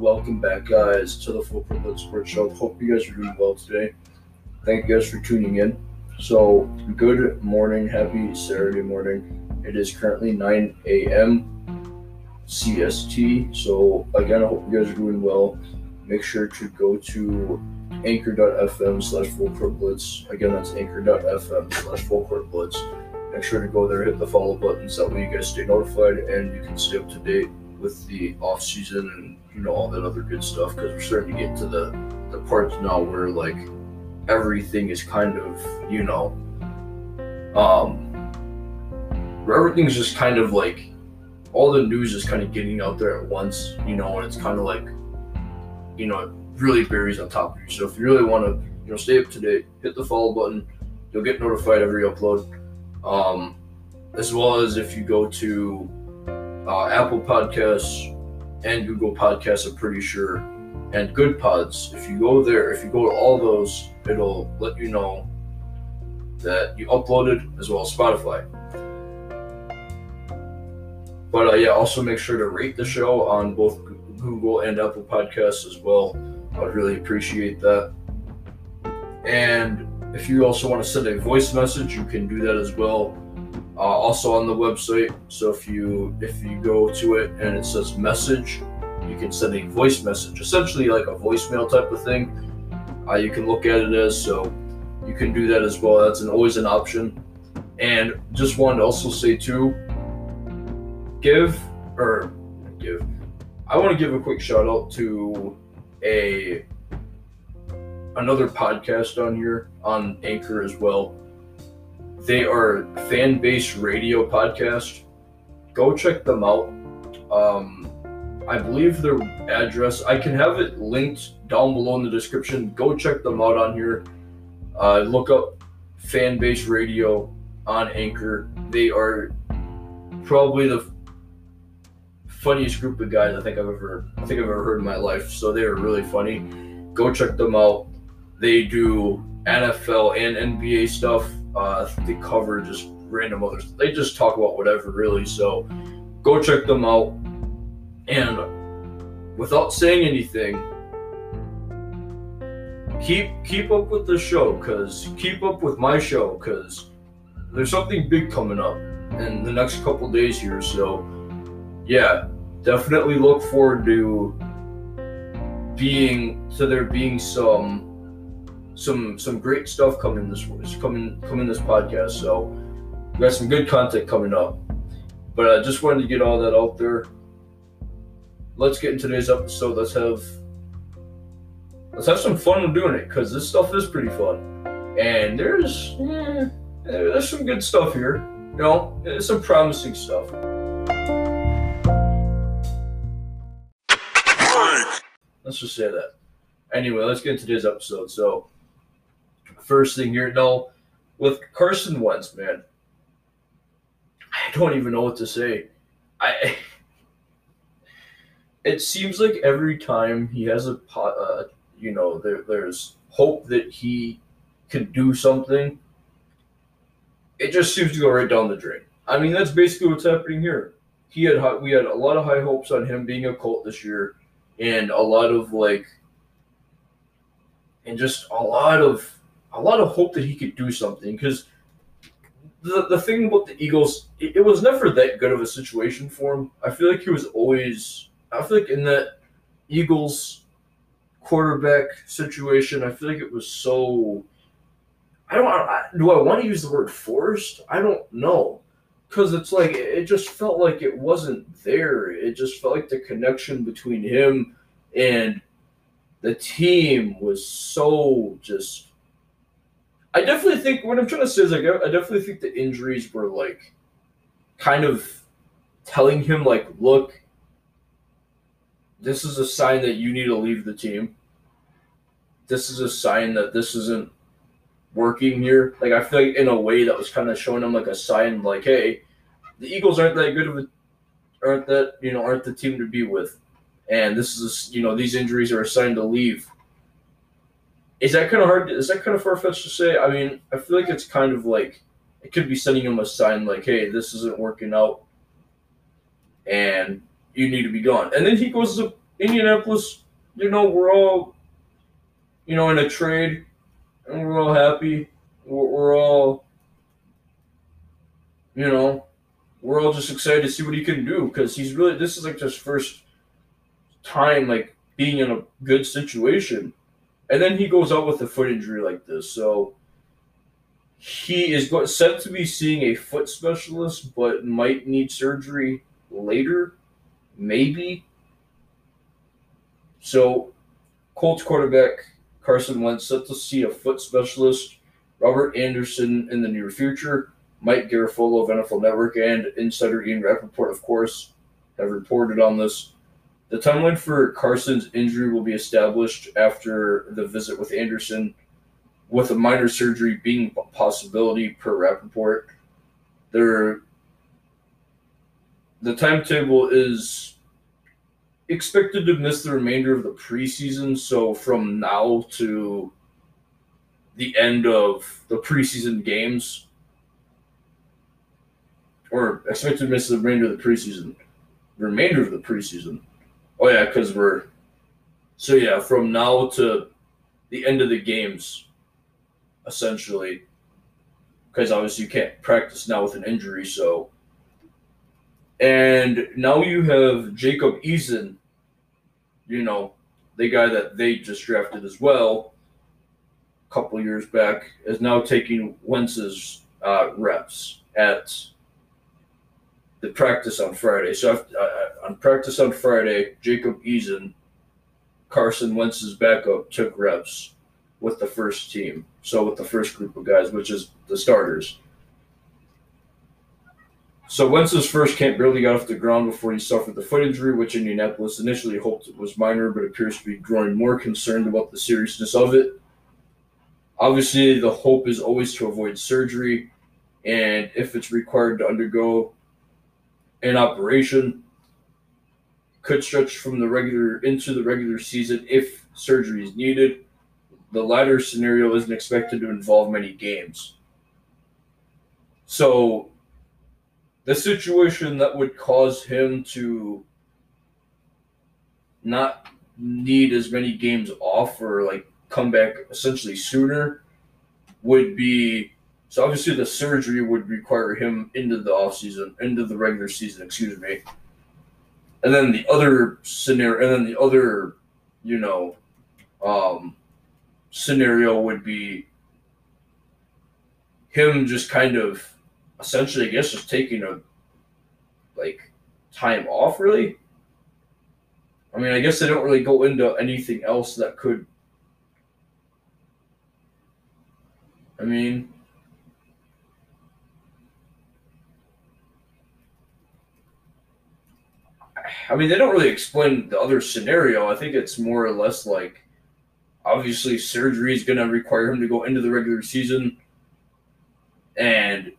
welcome back, guys, to the Full Court Sports Show. Hope you guys are doing well today. Thank you guys for tuning in. So, good morning, happy Saturday morning. It is currently 9 a.m. CST. So, again, I hope you guys are doing well. Make sure to go to anchor.fm slash full court blitz. Again, that's anchor.fm slash full court blitz. Make sure to go there, hit the follow button, so that way you guys stay notified and you can stay up to date with the off season and you know all that other good stuff because we're starting to get to the the parts now where like everything is kind of you know um where everything's just kind of like all the news is kind of getting out there at once you know and it's kind of like you know it really varies on top of you. So if you really want to you know stay up to date hit the follow button you'll get notified every upload. Um as well as if you go to uh, Apple Podcasts and Google Podcasts, I'm pretty sure, and Good Pods. If you go there, if you go to all those, it'll let you know that you uploaded as well as Spotify. But uh, yeah, also make sure to rate the show on both Google and Apple Podcasts as well. I would really appreciate that. And if you also want to send a voice message, you can do that as well uh, also on the website. So if you if you go to it and it says message, you can send a voice message, essentially like a voicemail type of thing. Uh, you can look at it as so you can do that as well. That's an, always an option. And just wanted to also say too, give or give. I want to give a quick shout out to a another podcast on here on Anchor as well they are fan base radio podcast. Go check them out. Um, I believe their address. I can have it linked down below in the description. Go check them out on here. Uh, look up fan base radio on Anchor. They are probably the funniest group of guys I think I've ever I think I've ever heard in my life. So they are really funny. Go check them out. They do NFL and NBA stuff. Uh, they cover just random others. They just talk about whatever, really. So go check them out. And without saying anything, keep keep up with the show, cause keep up with my show, cause there's something big coming up in the next couple days here. So yeah, definitely look forward to being to there being some some some great stuff coming this coming coming this podcast. So we got some good content coming up. But I just wanted to get all that out there. Let's get in today's episode. Let's have let's have some fun doing it because this stuff is pretty fun. And there's eh, there's some good stuff here. You know, there's some promising stuff. Let's just say that. Anyway, let's get into today's episode. So, first thing here. No, with Carson Wentz, man, I don't even know what to say. I. It seems like every time he has a pot, uh, you know, there, there's hope that he can do something. It just seems to go right down the drain. I mean, that's basically what's happening here. He had we had a lot of high hopes on him being a Colt this year, and a lot of like, and just a lot of a lot of hope that he could do something because the, the thing about the Eagles, it, it, was never that good of a situation for him. I feel like he was always, I feel like in that Eagles quarterback situation, I feel like it was so. I don't. I, do I want to use the word forced? I don't know, because it's like it just felt like it wasn't there. It just felt like the connection between him and the team was so just I definitely think what I'm trying to say is like I definitely think the injuries were like kind of telling him like, look, this is a sign that you need to leave the team. This is a sign that this isn't working here. Like I feel like in a way that was kind of showing him like a sign like, hey, the Eagles aren't that good of a aren't that, you know, aren't the team to be with. And this is you know, these injuries are a sign to leave. Is that kind of hard? Is that kind of far fetched to say? I mean, I feel like it's kind of like it could be sending him a sign like, "Hey, this isn't working out, and you need to be gone." And then he goes to Indianapolis, you know, we're all, you know, in a trade, and we're all happy. We're, we're all, you know, we're all just excited to see what he can do because he's really. This is like his first time, like being in a good situation, and then he goes out with a foot injury like this. So he is said to be seeing a foot specialist, but might need surgery later, maybe. So, Colts quarterback Carson Wentz set to see a foot specialist, Robert Anderson in the near future. Mike Garafolo of NFL Network and insider Ian Rapoport, of course, have reported on this. The timeline for Carson's injury will be established after the visit with Anderson, with a minor surgery being a possibility per Rapoport. There, the timetable is expected to miss the remainder of the preseason. So from now to the end of the preseason games, or expected to miss the remainder of the preseason, remainder of the preseason. Oh yeah, because we're so yeah from now to the end of the games, essentially. Because obviously you can't practice now with an injury, so. And now you have Jacob Eason you know, the guy that they just drafted as well a couple years back is now taking Wentz's uh, reps at the practice on Friday. So uh, on practice on Friday, Jacob Eason, Carson Wentz's backup, took reps with the first team. So with the first group of guys, which is the starters. So Wentz's first camp barely got off the ground before he suffered the foot injury, which Indianapolis initially hoped was minor, but appears to be growing more concerned about the seriousness of it. Obviously, the hope is always to avoid surgery, and if it's required to undergo an operation, could stretch from the regular into the regular season if surgery is needed. The latter scenario isn't expected to involve many games. So the situation that would cause him to not need as many games off or like come back essentially sooner would be so obviously the surgery would require him into the off season, into the regular season, excuse me. And then the other scenario and then the other, you know, um scenario would be him just kind of essentially, I guess, just taking a like time off. Really, I mean, I guess they don't really go into anything else that could. I mean, I mean, they don't really explain the other scenario. I think it's more or less like obviously surgery is going to require him to go into the regular season and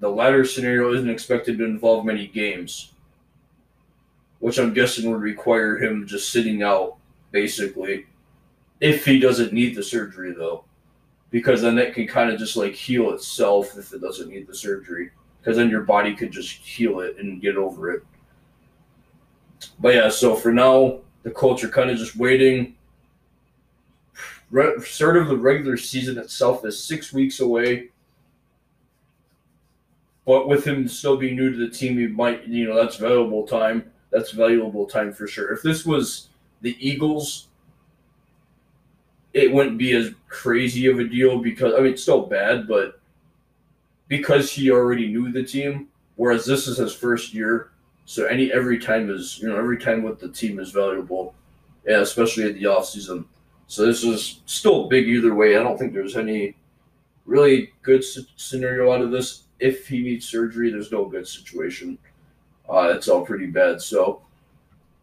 the latter scenario isn't expected to involve many games, which I'm guessing would require him just sitting out, basically, if he doesn't need the surgery, though. Because then it can kind of just like heal itself if it doesn't need the surgery. Because then your body could just heal it and get over it. But yeah, so for now, the Colts are kind of just waiting. Re- start of the regular season itself is six weeks away but with him still being new to the team, he might, you know, that's valuable time. That's valuable time for sure. If this was the Eagles, it wouldn't be as crazy of a deal because I mean it's still bad, but because he already knew the team, whereas this is his first year, so any every time is you know every time with the team is valuable, yeah, especially at the off season. So this is still big either way. I don't think there's any really good scenario out of this if he needs surgery, there's no good situation. Uh, it's all pretty bad. So,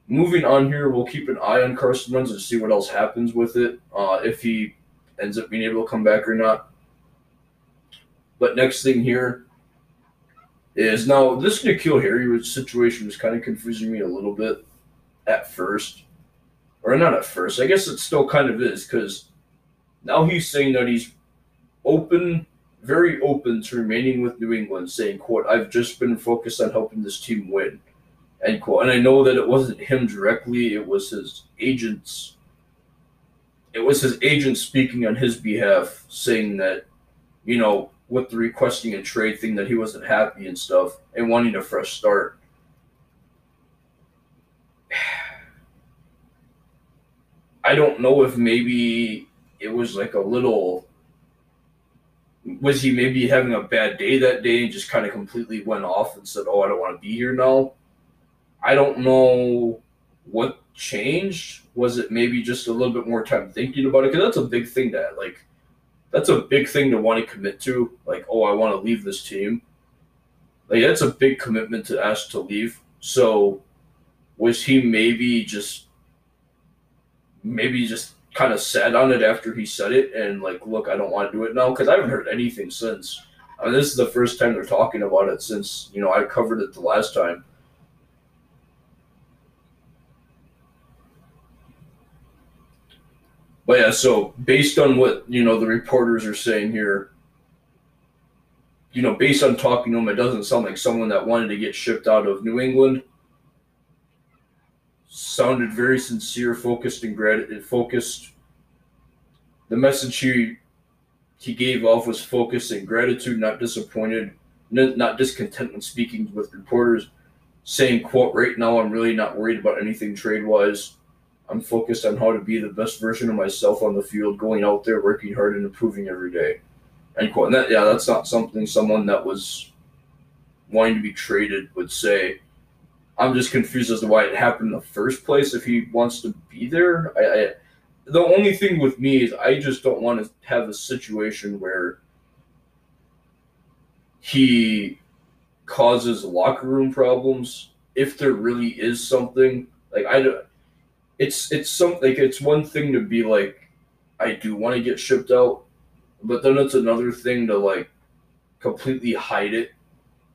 moving on here, we'll keep an eye on Carson Wentz and see what else happens with it. Uh, if he ends up being able to come back or not. But next thing here is now this N'Keal Harry situation was kind of confusing me a little bit at first, or not at first. I guess it still kind of is because now he's saying that he's open very open to remaining with New England, saying, quote, I've just been focused on helping this team win. End quote. And I know that it wasn't him directly, it was his agents. It was his agent speaking on his behalf, saying that, you know, with the requesting a trade thing, that he wasn't happy and stuff and wanting a fresh start. I don't know if maybe it was like a little was he maybe having a bad day that day and just kind of completely went off and said, "Oh, I don't want to be here now." I don't know what changed. Was it maybe just a little bit more time thinking about it? Because that's a big thing that like. That's a big thing to want to commit to. Like, oh, I want to leave this team. Like, that's a big commitment to ask to leave. So, was he maybe just, maybe just kind of sat on it after he said it and like, look, I don't want to do it now because I haven't heard anything since. I mean, this is the first time they're talking about it since you know I covered it the last time. But yeah, so based on what you know the reporters are saying here, you know, based on talking to him, it doesn't sound like someone that wanted to get shipped out of New England. Sounded very sincere, focused, and grat- focused. The message he he gave off was focused and gratitude, not disappointed, not discontent when speaking with reporters, saying, "quote Right now, I'm really not worried about anything trade wise." I'm focused on how to be the best version of myself on the field, going out there, working hard, and improving every day. End quote. And that, yeah, that's not something someone that was wanting to be traded would say. I'm just confused as to why it happened in the first place. If he wants to be there, I, I the only thing with me is I just don't want to have a situation where he causes locker room problems if there really is something like I don't it's it's something like it's one thing to be like I do want to get shipped out, but then it's another thing to like completely hide it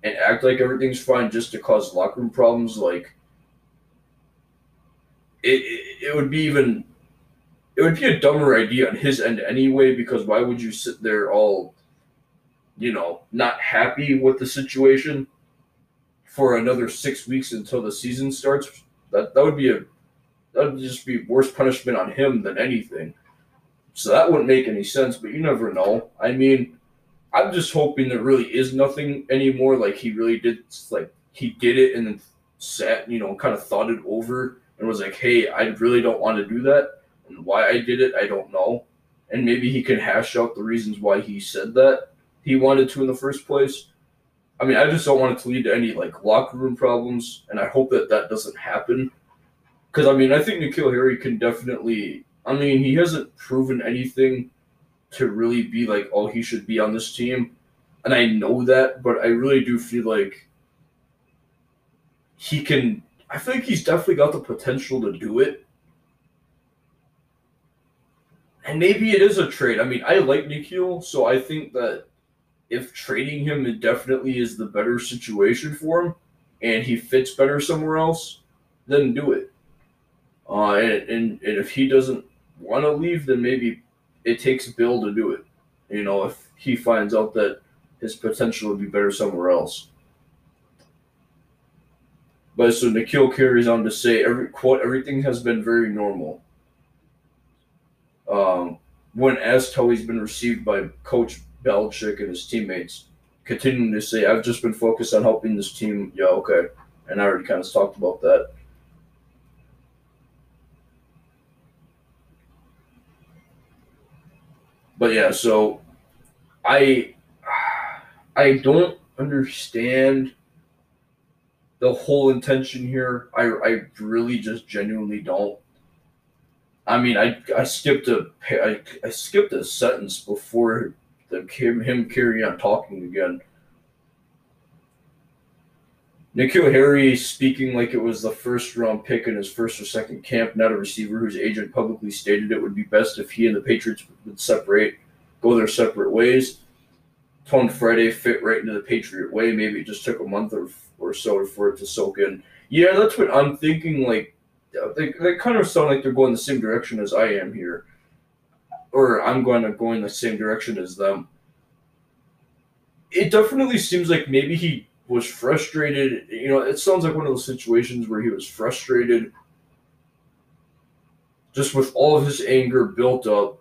and act like everything's fine just to cause locker room problems. Like it, it, it would be even it would be a dumber idea on his end anyway because why would you sit there all you know not happy with the situation for another six weeks until the season starts that that would be a that'd just be worse punishment on him than anything. So that wouldn't make any sense, but you never know. I mean, I'm just hoping there really is nothing anymore. Like he really did, like he did it and then sat, you know, kind of thought it over and was like, "Hey, I really don't want to do that, and why I did it, I don't know." And maybe he can hash out the reasons why he said that he wanted to in the first place. I mean, I just don't want it to lead to any like locker room problems, and I hope that that doesn't happen because I mean, I think N'Keal Harry can definitely. I mean, he hasn't proven anything to really be like, oh, he should be on this team, and I know that, but I really do feel like he can. I think he's definitely got the potential to do it. And maybe it is a trade. I mean, I like N'Keal, so I think that if trading him, it definitely is the better situation for him, and he fits better somewhere else, then do it. Uh, and, and, and if he doesn't want to leave, then maybe it takes Bill to do it. You know, if he finds out that his potential would be better somewhere else. But so N'Keal carries on to say, every quote, everything has been very normal. Um, when asked how he's been received by Coach Belichick and his teammates, continuing to say, I've just been focused on helping this team. Yeah, okay. And I already kind of talked about that. But yeah, so I I don't understand the whole intention here. I I really just genuinely don't. I mean, I I skipped a I, I skipped a sentence before the him carrying on talking again. N'Keal Harry speaking like it was the first round pick in his first or second camp, not a receiver whose agent publicly stated it would be best if he and the Patriots would separate, go their separate ways. Tone Friday fit right into the Patriot way. Maybe it just took a month or, or so for it to soak in. Yeah, that's what I'm thinking. Like, they, they kind of sound like they're going the same direction as I am here. Or I'm going to go in the same direction as them. It definitely seems like maybe he was frustrated. You know, it sounds like one of those situations where he was frustrated just with all of his anger built up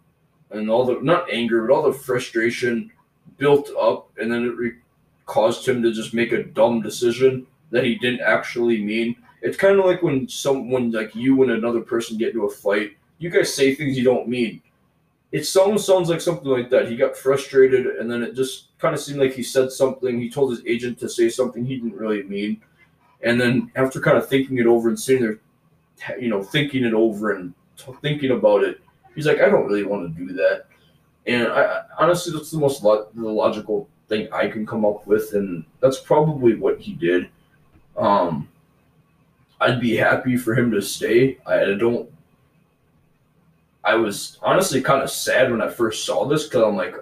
and all the, not anger, but all the frustration built up, and then it re- caused him to just make a dumb decision that he didn't actually mean. It's kind of like when someone like you and another person get into a fight, you guys say things you don't mean. It almost sounds like something like that. He got frustrated, and then it just kind of seemed like he said something. He told his agent to say something he didn't really mean, and then after kind of thinking it over and sitting there, you know, thinking it over and t- thinking about it, he's like, I don't really want to do that. And I honestly, that's the most lo- the logical thing I can come up with, and that's probably what he did. Um, I'd be happy for him to stay. I don't. I was honestly kind of sad when I first saw this because I'm like,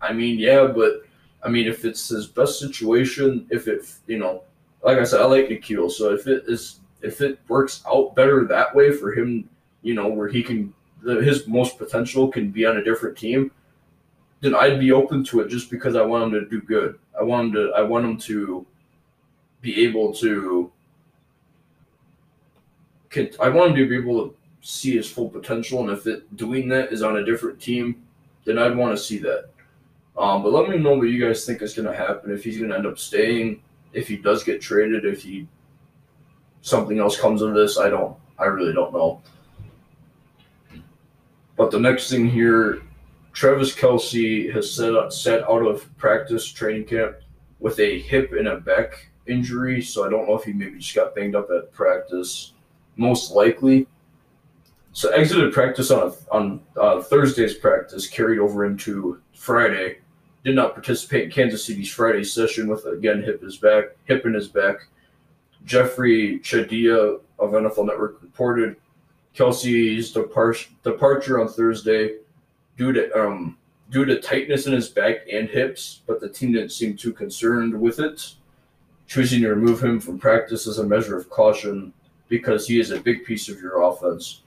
I mean, yeah, but I mean, if it's his best situation, if it, you know, like I said, I like N'Keal, so if it is, if it works out better that way for him, you know, where he can, his most potential can be on a different team, then I'd be open to it just because I want him to do good. I want him to, I want him to be able to I want him to be able to see his full potential, and if it doing that is on a different team, then I'd want to see that. Um, but let me know what you guys think is going to happen. If he's going to end up staying, if he does get traded, if he something else comes of this, I don't. I really don't know. But the next thing here, Travis Kelce has set set out of practice training camp with a hip and a back injury. So I don't know if he maybe just got banged up at practice most likely. So exited practice on a, on uh, Thursday's practice, carried over into Friday. Did not participate in Kansas City's Friday session with again hip his back, hip in his back. Jeffri Chadiha of NFL Network reported Kelce's depar- departure on Thursday due to um, due to tightness in his back and hips, but the team didn't seem too concerned with it, choosing to remove him from practice as a measure of caution because he is a big piece of your offense.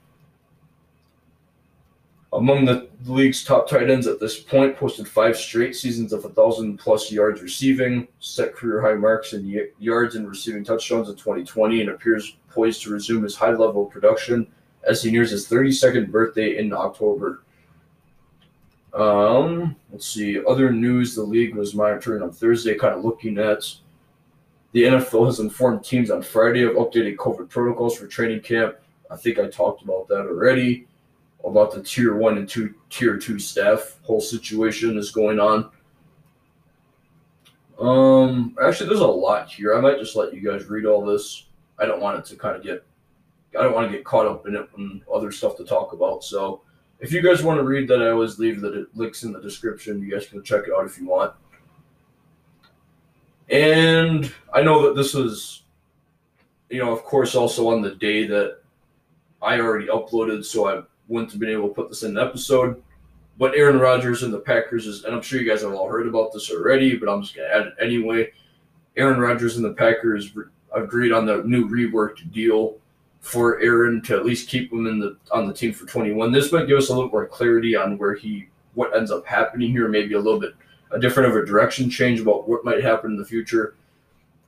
Among the league's top tight ends at this point, posted five straight seasons of 1,000 plus yards receiving, set career high marks in y- yards and receiving touchdowns in 2020, and appears poised to resume his high level production as he nears his 32nd birthday in October. Um, let's see. Other news the league was monitoring on Thursday, kind of looking at the NFL has informed teams on Friday of updated COVID protocols for training camp. I think I talked about that already. About the tier one and two tier two staff whole situation is going on. Um, actually, there's a lot here. I might just let you guys read all this. I don't want it to kind of get, I don't want to get caught up in it and other stuff to talk about. So, if you guys want to read that, I always leave the links in the description. You guys can check it out if you want. And I know that this was, you know, of course, also on the day that I already uploaded, so I wouldn't have been able to put this in an episode. But Aaron Rodgers and the Packers is, and I'm sure you guys have all heard about this already, but I'm just going to add it anyway. Aaron Rodgers and the Packers agreed on the new reworked deal for Aaron to at least keep him in the on the team for 21. This might give us a little more clarity on where he what ends up happening here, maybe a little bit a different of a direction change about what might happen in the future.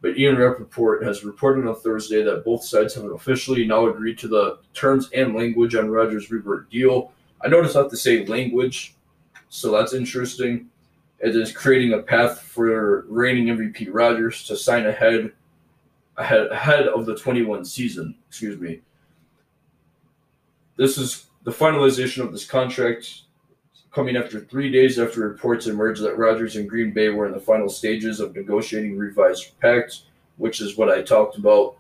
But Ian Rapoport has reported on Thursday that both sides have officially now agreed to the terms and language on Rodgers' rework deal. I noticed have to say language, so that's interesting. It is creating a path for reigning MVP Rodgers to sign ahead ahead ahead of the 21 season. Excuse me. This is the finalization of this contract coming after three days after reports emerged that Rodgers and Green Bay were in the final stages of negotiating revised pacts, which is what I talked about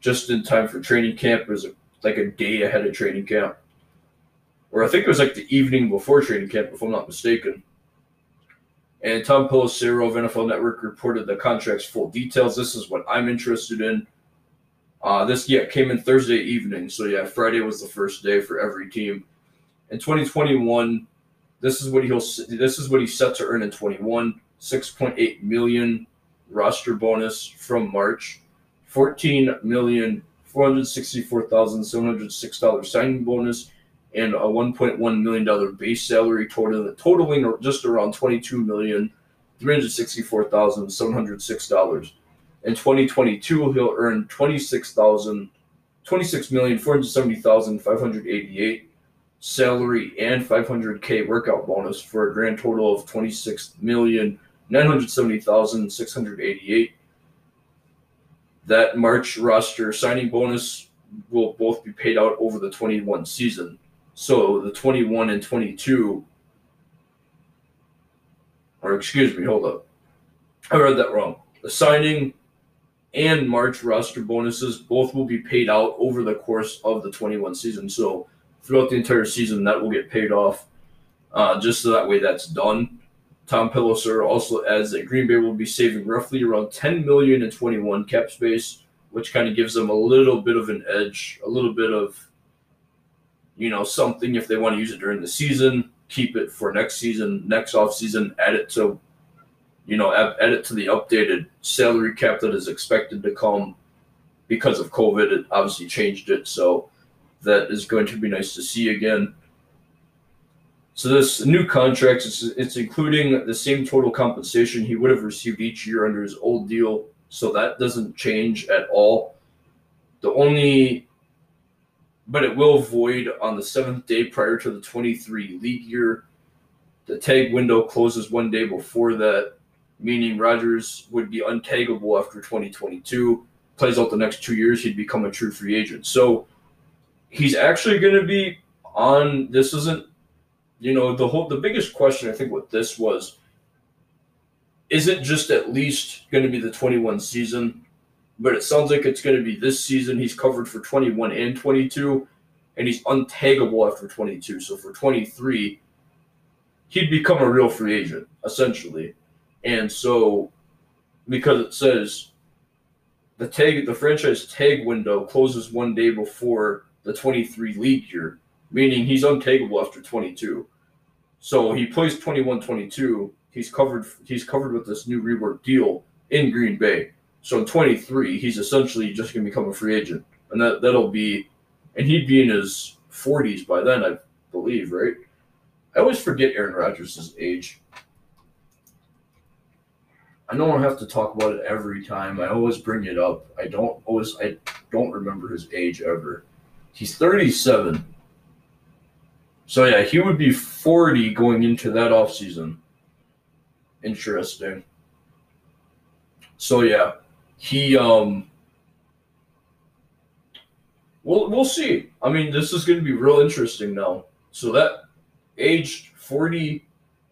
just in time for training camp. It was like a day ahead of training camp. Or I think it was like the evening before training camp, if I'm not mistaken. And Tom Pelissero of NFL Network reported the contract's full details. This is what I'm interested in. Uh, this yeah came in Thursday evening, so yeah, Friday was the first day for every team. In 2021, this is what he'll. This is what he's set to earn in 21. 6.8 million roster bonus from March. 14 million four hundred sixty-four thousand seven hundred six dollars signing bonus, and a 1.1 million dollar base salary, totaling totaling just around 22 million three hundred sixty-four thousand seven hundred six dollars. In 2022, he'll earn 26,000 26,470,588 salary and 500k workout bonus for a grand total of 26,970,688. That March roster signing bonus will both be paid out over the 21 season. So the 21 and 22 or excuse me, hold up. I read that wrong. The signing and March roster bonuses both will be paid out over the course of the 21 season. So throughout the entire season, that will get paid off. Uh, just so that way that's done. Tom Pelissero also adds that Green Bay will be saving roughly around 10 million in 21 cap space, which kind of gives them a little bit of an edge, a little bit of, you know, something if they want to use it during the season, keep it for next season, next off season, add it to you know, add it to the updated salary cap that is expected to come because of COVID. It obviously changed it, so that is going to be nice to see again. So this new contract, it's, it's including the same total compensation he would have received each year under his old deal, so that doesn't change at all. The only, but it will void on the seventh day prior to the 23 league year. The tag window closes one day before that meaning Rodgers would be untaggable after 2022. Plays out the next two years, he'd become a true free agent. So he's actually going to be on. This isn't, you know, the whole. The biggest question I think with this was, is it just at least going to be the 21 season? But it sounds like it's going to be this season. He's covered for 21 and 22, and he's untaggable after 22. So for 23, he'd become a real free agent essentially. And so, because it says the tag, the franchise tag window closes one day before the 23 league year, meaning he's untaggable after 22. So he plays 21-22. He's covered. He's covered with this new rework deal in Green Bay. So in 23, he's essentially just going to become a free agent, and that that'll be, and he'd be in his 40s by then, I believe, right? I always forget Aaron Rodgers' age. I don't have to talk about it every time. I always bring it up. I don't always I don't remember his age ever. He's 37. So yeah, he would be 40 going into that off season. Interesting. So yeah, he um We'll, we'll see. I mean, this is going to be real interesting now. So that aged 40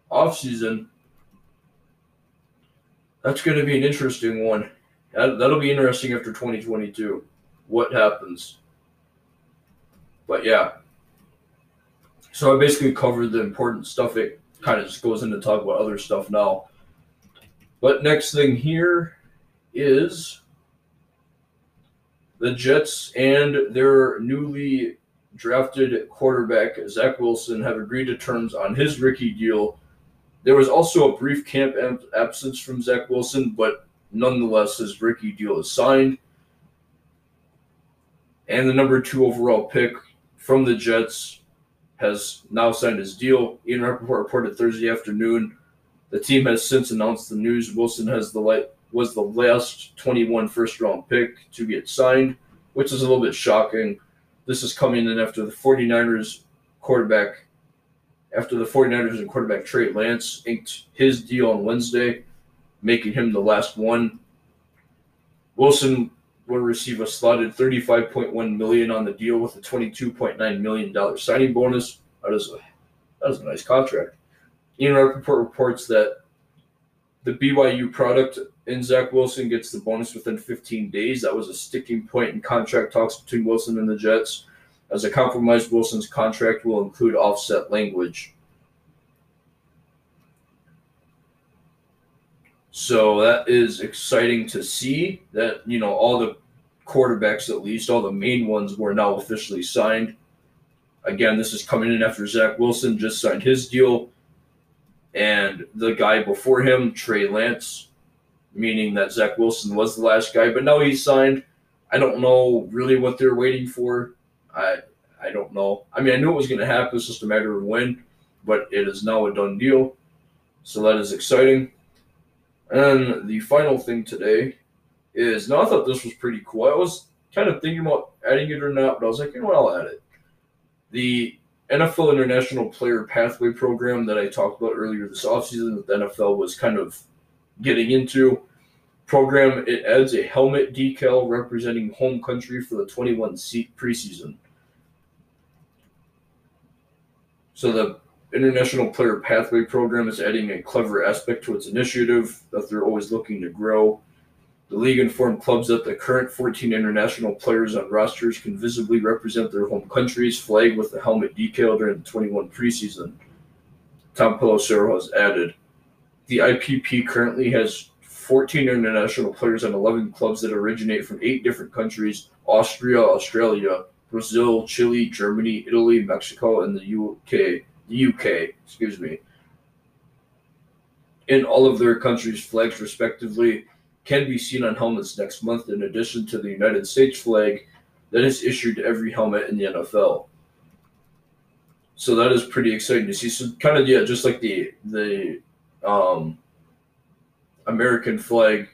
off season that's going to be an interesting one. That, that'll be interesting after 2022. What happens? But yeah. So I basically covered the important stuff. It kind of just goes into talk about other stuff now. But next thing here is the Jets and their newly drafted quarterback, Zach Wilson, have agreed to terms on his rookie deal there was also a brief camp absence from Zach Wilson, but nonetheless, his rookie deal is signed. And the number two overall pick from the Jets has now signed his deal. Ian Rapoport reported Thursday afternoon. The team has since announced the news. Wilson has the light, was the last 21 first round pick to get signed, which is a little bit shocking. This is coming in after the 49ers quarterback after the 49ers and quarterback Trey Lance inked his deal on Wednesday, making him the last one. Wilson will receive a slotted 35.1 million on the deal with a 22.9 million dollar signing bonus. That is a that is a nice contract. Ian Rapoport reports that the BYU product in Zach Wilson gets the bonus within 15 days. That was a sticking point in contract talks between Wilson and the Jets as a compromise, Wilson's contract will include offset language. So that is exciting to see that, you know, all the quarterbacks, at least all the main ones, were now officially signed. Again, this is coming in after Zach Wilson just signed his deal. And the guy before him, Trey Lance, meaning that Zach Wilson was the last guy, but now he's signed. I don't know really what they're waiting for. I I don't know. I mean, I knew it was going to happen. It's just a matter of when, but it is now a done deal. So that is exciting. And the final thing today is now I thought this was pretty cool. I was kind of thinking about adding it or not, but I was like, you know what, I'll add it. The NFL International Player Pathway Program that I talked about earlier this offseason that the NFL was kind of getting into. Program it adds a helmet decal representing home country for the 21 seat preseason. So the International Player Pathway Program is adding a clever aspect to its initiative that they're always looking to grow. The league informed clubs that the current 14 international players on rosters can visibly represent their home country's flag with the helmet decal during the 21 preseason. Tom Pelissero has added. The IPP currently has 14 international players and 11 clubs that originate from eight different countries Austria, Australia, Brazil, Chile, Germany, Italy, Mexico, and the UK. The UK, excuse me. In all of their countries' flags, respectively, can be seen on helmets next month, in addition to the United States flag that is issued to every helmet in the NFL. So that is pretty exciting to see. So kind of yeah, just like the the um, American flag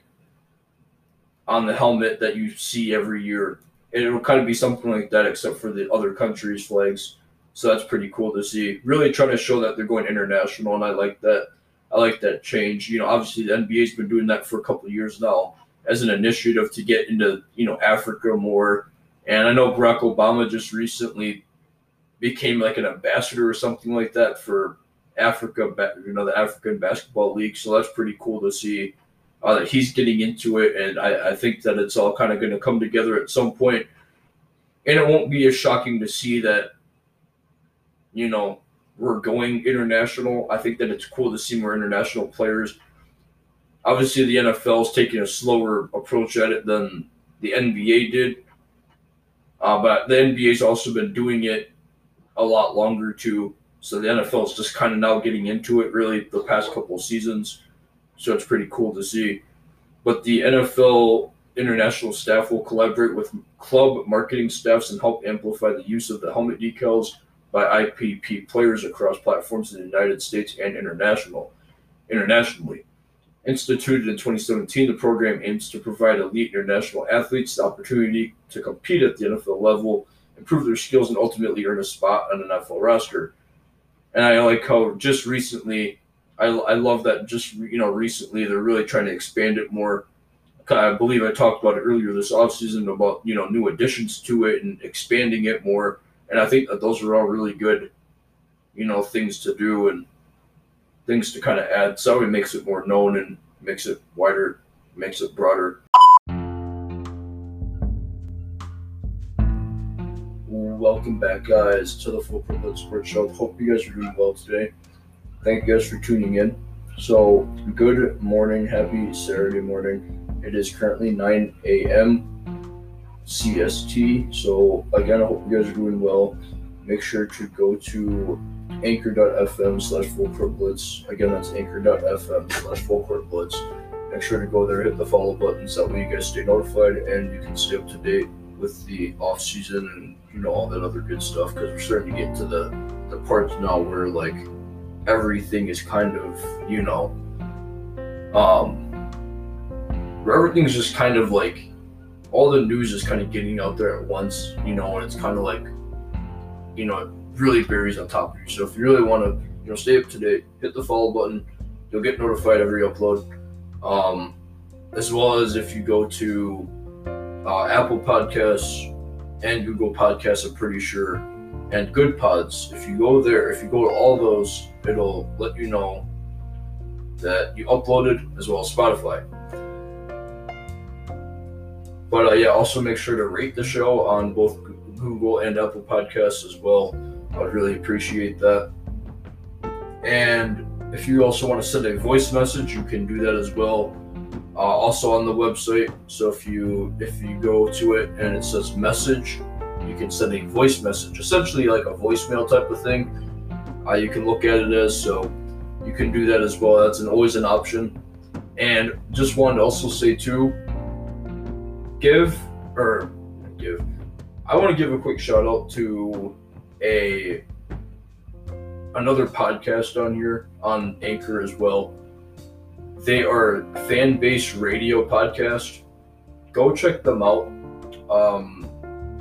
on the helmet that you see every year. It'll kind of be something like that, except for the other countries' flags. So that's pretty cool to see. Really trying to show that they're going international, and I like that. I like that change. You know, obviously the NBA's been doing that for a couple of years now as an initiative to get into you know Africa more. And I know Barack Obama just recently became like an ambassador or something like that for Africa, you know, the African Basketball League. So that's pretty cool to see uh, that he's getting into it. And I, I think that it's all kind of going to come together at some point. And it won't be as shocking to see that, you know, we're going international. I think that it's cool to see more international players. Obviously, the NFL is taking a slower approach at it than the NBA did. Uh, but the NBA's also been doing it a lot longer too. So the NFL is just kind of now getting into it really the past couple of seasons. So it's pretty cool to see. But the NFL international staff will collaborate with club marketing staffs and help amplify the use of the helmet decals by IPP players across platforms in the United States and international internationally. Instituted in 2017, the program aims to provide elite international athletes the opportunity to compete at the NFL level, improve their skills, and ultimately earn a spot on an NFL roster and I like how just recently, I, I love that just you know recently they're really trying to expand it more. I believe I talked about it earlier this offseason about you know new additions to it and expanding it more, and I think that those are all really good, you know, things to do and things to kind of add. So it makes it more known and makes it wider, makes it broader. welcome back, guys, to the Full Privilege Sports Show. Hope you guys are doing well today. Thank you guys for tuning in. So, good morning, happy Saturday morning. It is currently 9 a.m. CST. So, again, I hope you guys are doing well. Make sure to go to anchor.fm slash full blitz. Again, that's anchor.fm slash full blitz. Make sure to go there, hit the follow buttons. That way you guys stay notified and you can stay up to date with the off season and you know all that other good stuff because we're starting to get to the the parts now where like everything is kind of you know um where everything's just kind of like all the news is kind of getting out there at once you know and it's kind of like you know it really varies on top of you so if you really want to you know stay up to date hit the follow button you'll get notified every upload um as well as if you go to uh, Apple Podcasts and Google Podcasts, I'm pretty sure, and Good Pods. If you go there, if you go to all those, it'll let you know that you uploaded as well as Spotify. But uh, yeah, also make sure to rate the show on both Google and Apple Podcasts as well. I'd really appreciate that. And if you also want to send a voice message, you can do that as well uh, also on the website. So if you if you go to it and it says message, you can send a voice message, essentially like a voicemail type of thing. Uh, you can look at it as so you can do that as well. That's an, always an option. And just wanted to also say too, give or give. I want to give a quick shout out to a another podcast on here on Anchor as well they are fan based radio podcast. go check them out. Um,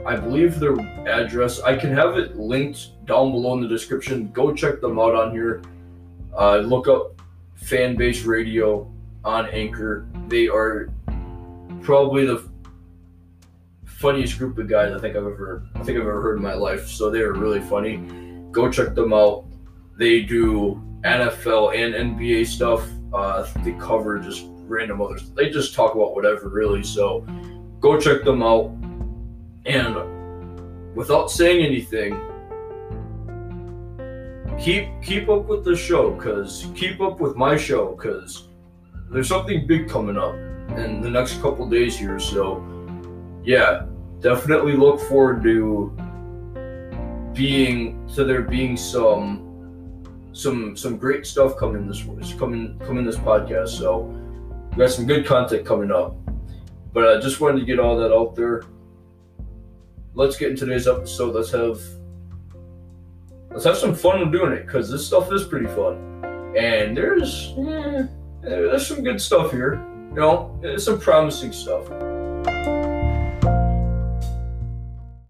I believe their address. I can have it linked down below in the description. Go check them out on here. Uh, look up Fanbase Radio on Anchor. They are probably the funniest group of guys I think I've ever I think I've ever heard in my life. So they are really funny. Go check them out. They do NFL and NBA stuff. Uh, they cover just random others. They just talk about whatever really. So go check them out. And without saying anything, keep keep up with the show because keep up with my show because there's something big coming up in the next couple days here. So yeah, definitely look forward to being to there being some some some great stuff coming this coming coming this podcast. So we got some good content coming up. But I just wanted to get all that out there. Let's get in today's episode. Let's have let's have some fun doing it because this stuff is pretty fun. And there's eh, there's some good stuff here. You know, it's some promising stuff.